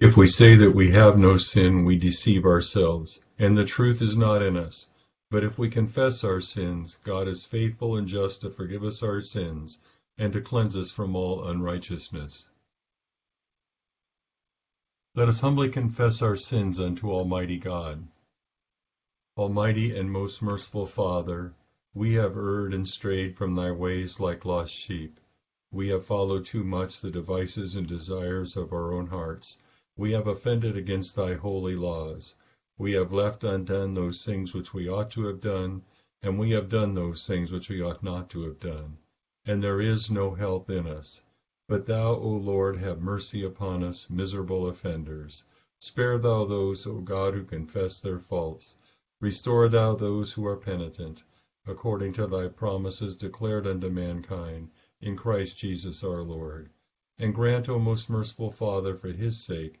If we say that we have no sin, we deceive ourselves, and the truth is not in us. But if we confess our sins, God is faithful and just to forgive us our sins and to cleanse us from all unrighteousness. Let us humbly confess our sins unto Almighty God. Almighty and most merciful Father, we have erred and strayed from thy ways like lost sheep. We have followed too much the devices and desires of our own hearts we have offended against thy holy laws. We have left undone those things which we ought to have done, and we have done those things which we ought not to have done. And there is no help in us. But thou, O Lord, have mercy upon us, miserable offenders. Spare thou those, O God, who confess their faults. Restore thou those who are penitent, according to thy promises declared unto mankind, in Christ Jesus our Lord. And grant, O most merciful Father, for his sake,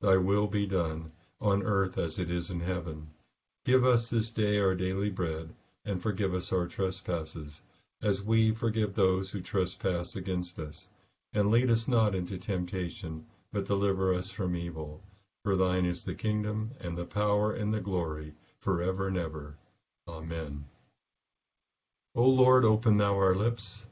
Thy will be done, on earth as it is in heaven. Give us this day our daily bread, and forgive us our trespasses, as we forgive those who trespass against us. And lead us not into temptation, but deliver us from evil. For thine is the kingdom, and the power, and the glory, for ever and ever. Amen. O Lord, open thou our lips.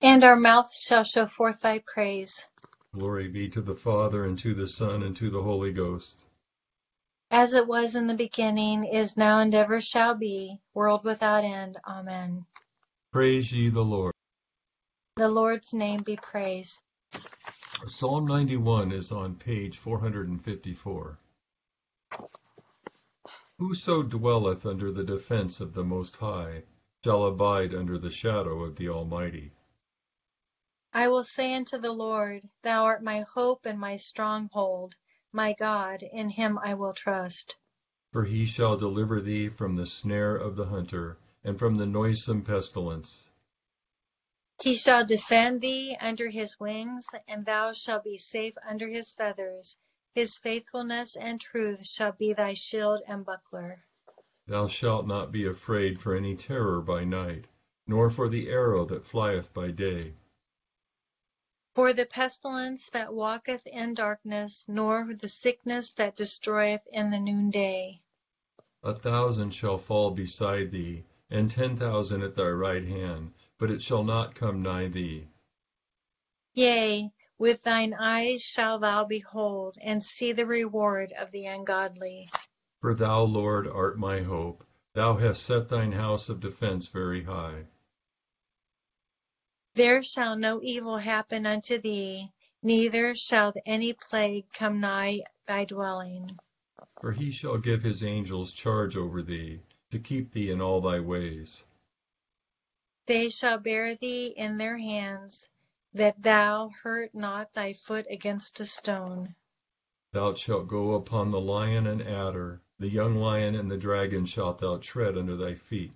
And our mouth shall show forth thy praise. Glory be to the Father, and to the Son, and to the Holy Ghost. As it was in the beginning, is now, and ever shall be, world without end. Amen. Praise ye the Lord. The Lord's name be praised. Psalm 91 is on page 454. Whoso dwelleth under the defense of the Most High shall abide under the shadow of the Almighty. I will say unto the Lord, Thou art my hope and my stronghold, my God, in him I will trust. For he shall deliver thee from the snare of the hunter, and from the noisome pestilence. He shall defend thee under his wings, and thou shalt be safe under his feathers. His faithfulness and truth shall be thy shield and buckler. Thou shalt not be afraid for any terror by night, nor for the arrow that flieth by day for the pestilence that walketh in darkness, nor the sickness that destroyeth in the noonday. A thousand shall fall beside thee, and ten thousand at thy right hand, but it shall not come nigh thee. Yea, with thine eyes shalt thou behold, and see the reward of the ungodly. For thou, Lord, art my hope. Thou hast set thine house of defence very high. There shall no evil happen unto thee, neither shall any plague come nigh thy dwelling. For he shall give his angels charge over thee, to keep thee in all thy ways. They shall bear thee in their hands, that thou hurt not thy foot against a stone. Thou shalt go upon the lion and adder, the young lion and the dragon shalt thou tread under thy feet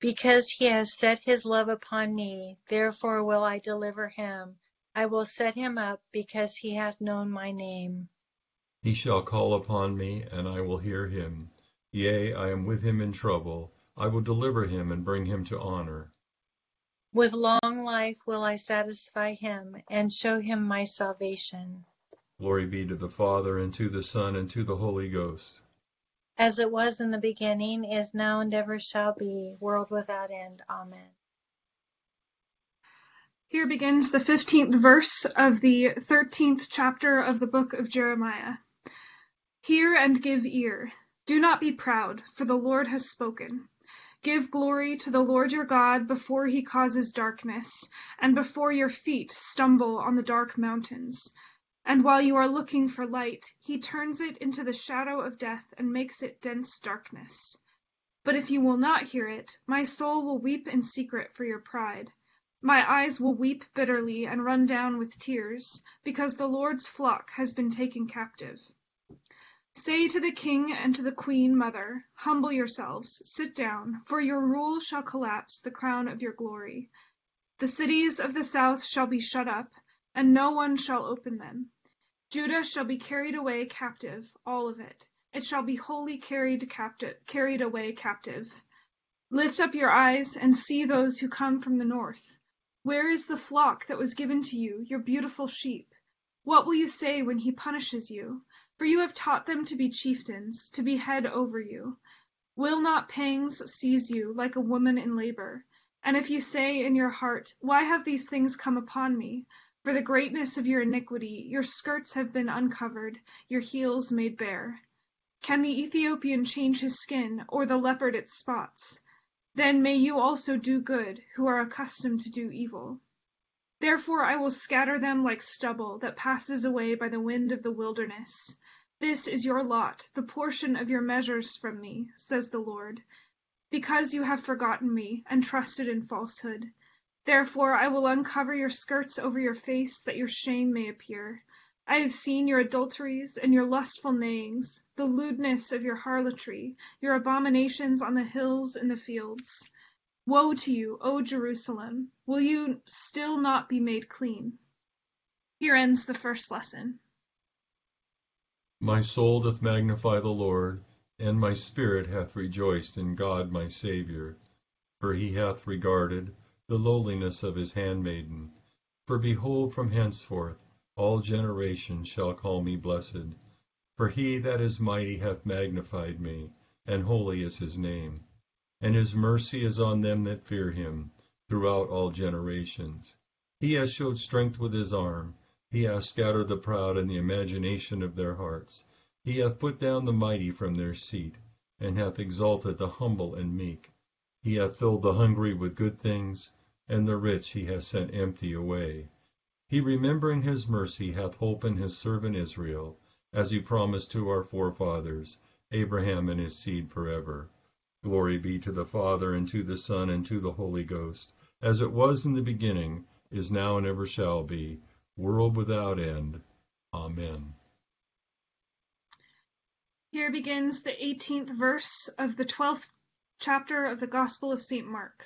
because he has set his love upon me, therefore will I deliver him. I will set him up because he hath known my name. He shall call upon me, and I will hear him. Yea, I am with him in trouble. I will deliver him and bring him to honor. With long life will I satisfy him and show him my salvation. Glory be to the Father, and to the Son, and to the Holy Ghost as it was in the beginning, is now, and ever shall be, world without end. Amen. Here begins the 15th verse of the 13th chapter of the book of Jeremiah. Hear and give ear. Do not be proud, for the Lord has spoken. Give glory to the Lord your God before he causes darkness, and before your feet stumble on the dark mountains. And while you are looking for light, he turns it into the shadow of death and makes it dense darkness. But if you will not hear it, my soul will weep in secret for your pride. My eyes will weep bitterly and run down with tears, because the Lord's flock has been taken captive. Say to the king and to the queen mother, Humble yourselves, sit down, for your rule shall collapse the crown of your glory. The cities of the south shall be shut up, and no one shall open them. Judah shall be carried away captive, all of it. It shall be wholly carried captive, carried away captive. Lift up your eyes and see those who come from the north. Where is the flock that was given to you, your beautiful sheep? What will you say when he punishes you? For you have taught them to be chieftains, to be head over you. Will not pangs seize you like a woman in labor? And if you say in your heart, Why have these things come upon me? For the greatness of your iniquity, your skirts have been uncovered, your heels made bare. Can the Ethiopian change his skin, or the leopard its spots? Then may you also do good, who are accustomed to do evil. Therefore I will scatter them like stubble that passes away by the wind of the wilderness. This is your lot, the portion of your measures from me, says the Lord, because you have forgotten me and trusted in falsehood. Therefore I will uncover your skirts over your face, that your shame may appear. I have seen your adulteries and your lustful neighings, the lewdness of your harlotry, your abominations on the hills and the fields. Woe to you, O Jerusalem! Will you still not be made clean? Here ends the first lesson. My soul doth magnify the Lord, and my spirit hath rejoiced in God my Saviour. For he hath regarded the lowliness of his handmaiden. For behold, from henceforth all generations shall call me blessed. For he that is mighty hath magnified me, and holy is his name. And his mercy is on them that fear him throughout all generations. He hath showed strength with his arm. He hath scattered the proud in the imagination of their hearts. He hath put down the mighty from their seat, and hath exalted the humble and meek. He hath filled the hungry with good things, and the rich he hath sent empty away. He remembering his mercy hath hope in his servant Israel, as he promised to our forefathers, Abraham and his seed forever. Glory be to the Father, and to the Son, and to the Holy Ghost, as it was in the beginning, is now, and ever shall be, world without end. Amen. Here begins the 18th verse of the 12th chapter of the Gospel of St. Mark.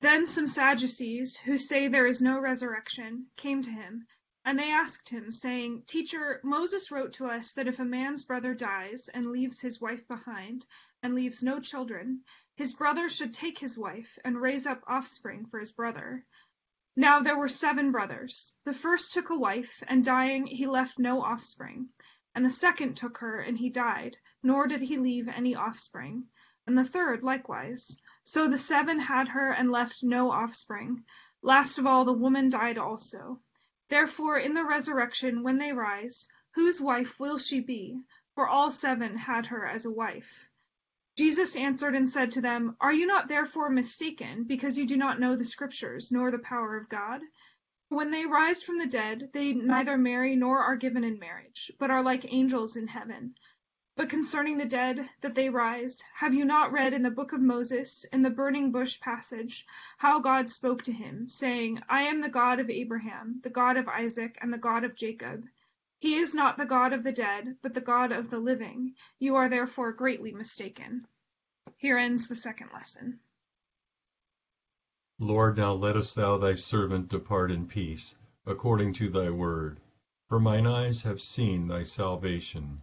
Then some Sadducees, who say there is no resurrection, came to him, and they asked him, saying, Teacher, Moses wrote to us that if a man's brother dies and leaves his wife behind, and leaves no children, his brother should take his wife and raise up offspring for his brother. Now there were seven brothers. The first took a wife, and dying he left no offspring. And the second took her, and he died, nor did he leave any offspring. And the third likewise. So the seven had her and left no offspring. Last of all the woman died also. Therefore in the resurrection when they rise, whose wife will she be? For all seven had her as a wife. Jesus answered and said to them, Are you not therefore mistaken, because you do not know the Scriptures, nor the power of God? When they rise from the dead, they neither marry nor are given in marriage, but are like angels in heaven. But concerning the dead, that they rise, have you not read in the book of Moses, in the burning bush passage, how God spoke to him, saying, I am the God of Abraham, the God of Isaac, and the God of Jacob. He is not the God of the dead, but the God of the living. You are therefore greatly mistaken. Here ends the second lesson. Lord, now lettest thou thy servant depart in peace, according to thy word. For mine eyes have seen thy salvation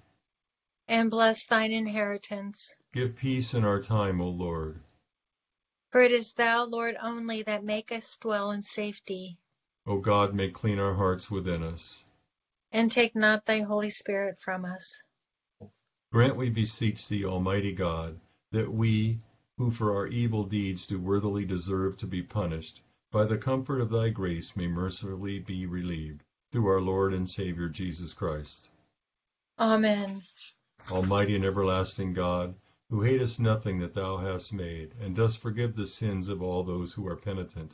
And bless thine inheritance. Give peace in our time, O Lord. For it is thou, Lord, only that makest dwell in safety. O God, make clean our hearts within us. And take not thy Holy Spirit from us. Grant, we beseech thee, Almighty God, that we, who for our evil deeds do worthily deserve to be punished, by the comfort of thy grace may mercifully be relieved, through our Lord and Savior Jesus Christ. Amen. Almighty and everlasting God, who hatest nothing that thou hast made, and dost forgive the sins of all those who are penitent,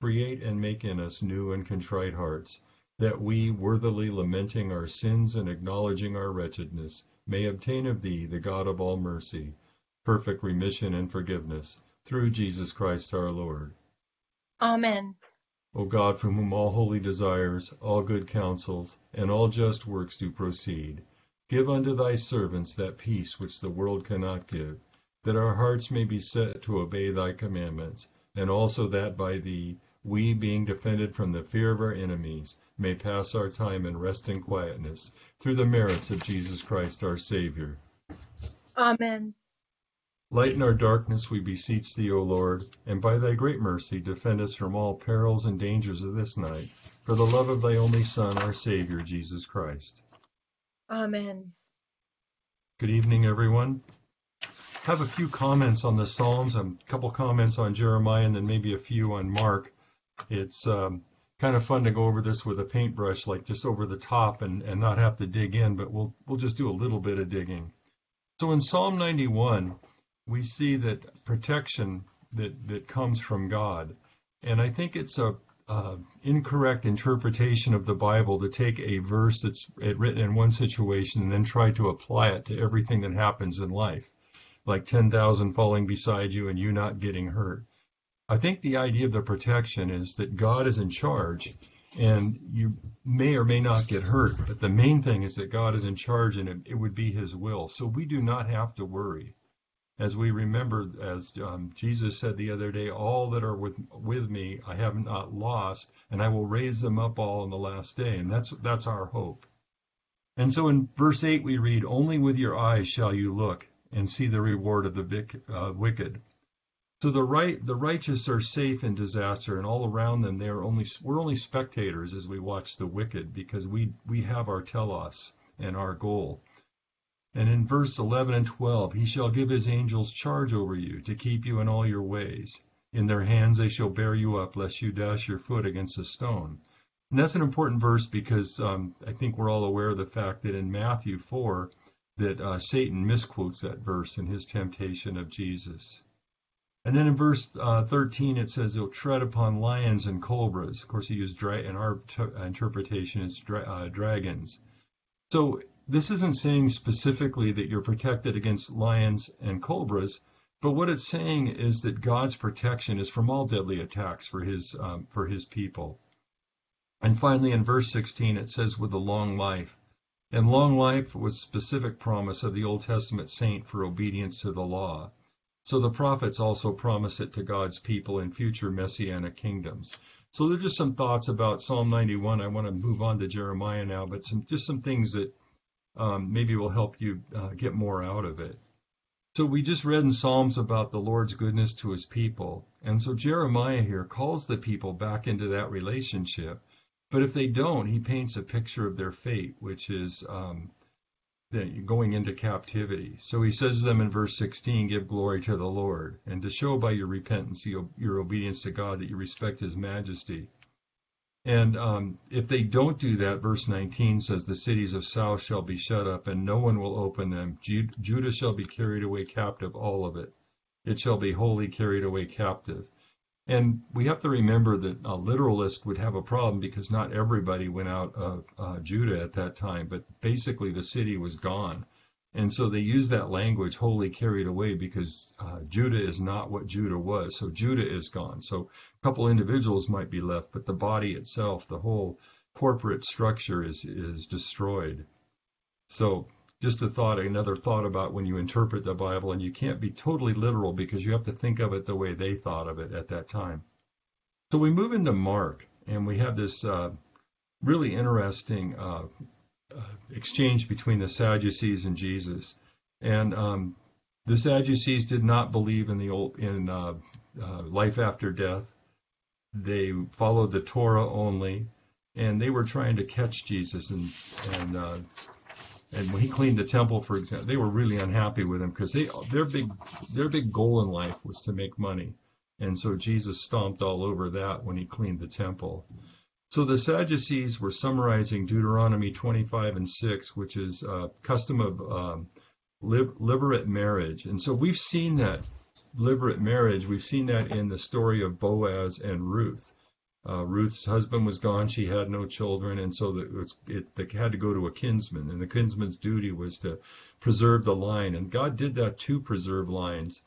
create and make in us new and contrite hearts, that we, worthily lamenting our sins and acknowledging our wretchedness, may obtain of thee, the God of all mercy, perfect remission and forgiveness, through Jesus Christ our Lord. Amen. O God, from whom all holy desires, all good counsels, and all just works do proceed, give unto thy servants that peace which the world cannot give, that our hearts may be set to obey thy commandments, and also that by thee we, being defended from the fear of our enemies, may pass our time in rest and quietness, through the merits of Jesus Christ our Savior. Amen. Lighten our darkness, we beseech thee, O Lord, and by thy great mercy defend us from all perils and dangers of this night, for the love of thy only Son, our Savior, Jesus Christ. Amen. Good evening, everyone. Have a few comments on the Psalms, a couple comments on Jeremiah, and then maybe a few on Mark. It's um, kind of fun to go over this with a paintbrush, like just over the top, and, and not have to dig in, but we'll we'll just do a little bit of digging. So in Psalm 91, we see that protection that that comes from God, and I think it's a Uh, incorrect interpretation of the Bible to take a verse that's written in one situation and then try to apply it to everything that happens in life, like 10,000 falling beside you and you not getting hurt. I think the idea of the protection is that God is in charge and you may or may not get hurt, but the main thing is that God is in charge and it, it would be his will. So we do not have to worry as we remember, as um, Jesus said the other day, all that are with with me I have not lost, and I will raise them up all in the last day. And that's that's our hope. And so in verse eight we read, "Only with your eyes shall you look and see the reward of the uh, wicked." So the right the righteous are safe in disaster, and all around them they are only we're only spectators as we watch the wicked because we we have our telos and our goal. And in verse 11 and 12, he shall give his angels charge over you to keep you in all your ways. In their hands they shall bear you up, lest you dash your foot against a stone. And that's an important verse because um, I think we're all aware of the fact that in Matthew 4, that uh, Satan misquotes that verse in his temptation of Jesus. And then in verse uh, 13 it says he'll tread upon lions and cobras. Of course, he used dra- in our t- interpretation it's dra- uh, dragons. So this isn't saying specifically that you're protected against lions and cobras, but what it's saying is that God's protection is from all deadly attacks for his um, for his people. And finally, in verse 16, it says, "With a long life." And long life was specific promise of the Old Testament saint for obedience to the law. So the prophets also promise it to God's people in future messianic kingdoms. So there's just some thoughts about Psalm 91. I want to move on to Jeremiah now, but some just some things that um, maybe will help you uh, get more out of it. So we just read in Psalms about the Lord's goodness to his people. And so Jeremiah here calls the people back into that relationship. But if they don't, he paints a picture of their fate, which is um, going into captivity. So he says to them in verse 16, Give glory to the Lord, and to show by your repentance, your obedience to God, that you respect his majesty. And um, if they don't do that, verse 19 says, The cities of south shall be shut up, and no one will open them. Judah shall be carried away captive, all of it. It shall be wholly carried away captive. And we have to remember that a literalist would have a problem because not everybody went out of uh, Judah at that time, but basically the city was gone. And so they use that language wholly carried away because uh, Judah is not what Judah was. So Judah is gone. So a couple individuals might be left, but the body itself, the whole corporate structure is, is destroyed. So just a thought, another thought about when you interpret the Bible, and you can't be totally literal because you have to think of it the way they thought of it at that time. So we move into Mark, and we have this uh, really interesting uh, exchange between the Sadducees and Jesus. And um, the Sadducees did not believe in the old in uh, uh, life after death. They followed the Torah only, and they were trying to catch Jesus. And and uh, and when he cleaned the temple, for example, they were really unhappy with him because they their big their big goal in life was to make money. And so Jesus stomped all over that when he cleaned the temple. So the Sadducees were summarizing Deuteronomy 25 and 6, which is a custom of um, levirate marriage. And so we've seen that levirate marriage. We've seen that in the story of Boaz and Ruth. Uh, Ruth's husband was gone; she had no children, and so was, it, it had to go to a kinsman. And the kinsman's duty was to preserve the line, and God did that to preserve lines.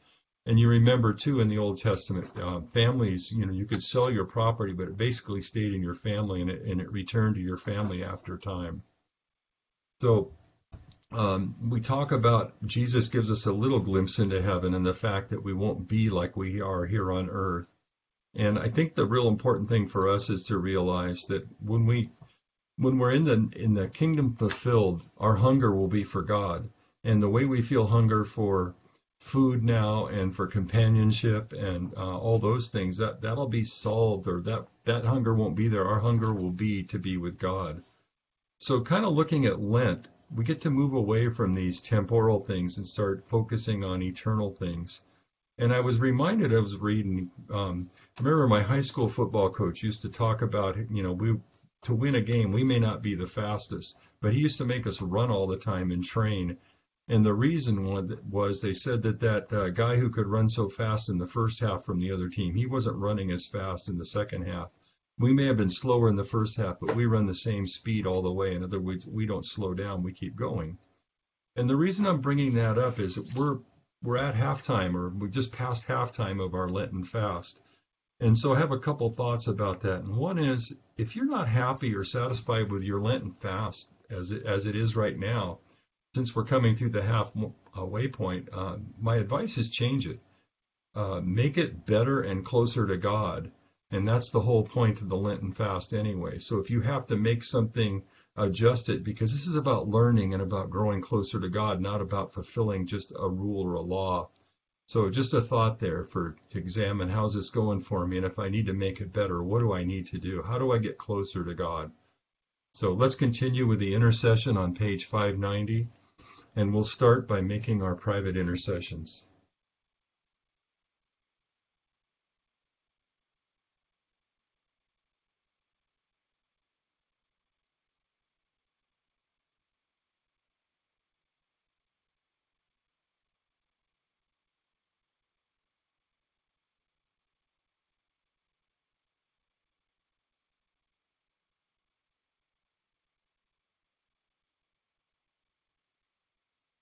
And you remember too in the Old Testament, uh, families, you know, you could sell your property, but it basically stayed in your family and it, and it returned to your family after time. So um, we talk about Jesus gives us a little glimpse into heaven and the fact that we won't be like we are here on earth. And I think the real important thing for us is to realize that when we when we're in the in the kingdom fulfilled, our hunger will be for God. And the way we feel hunger for food now and for companionship and uh, all those things that that'll be solved or that that hunger won't be there. Our hunger will be to be with god. So kind of looking at lent we get to move away from these temporal things and start focusing on eternal things. And i was reminded i was reading um, remember my high school football coach used to talk about you know we to win a game we may not be the fastest but he used to make us run all the time and train and the reason was they said that that uh, guy who could run so fast in the first half from the other team, he wasn't running as fast in the second half. We may have been slower in the first half, but we run the same speed all the way. In other words, we don't slow down, we keep going. And the reason I'm bringing that up is we're we're at halftime, or we just passed halftime of our Lenten fast. And so I have a couple thoughts about that. And one is, if you're not happy or satisfied with your Lenten fast as it, as it is right now, since we're coming through the halfway point, uh, my advice is change it. Uh, make it better and closer to God. And that's the whole point of the Lenten fast anyway. So if you have to make something, adjust it because this is about learning and about growing closer to God, not about fulfilling just a rule or a law. So just a thought there for to examine how's this going for me and if I need to make it better, what do I need to do? How do I get closer to God? So let's continue with the intercession on page 590. And we'll start by making our private intercessions.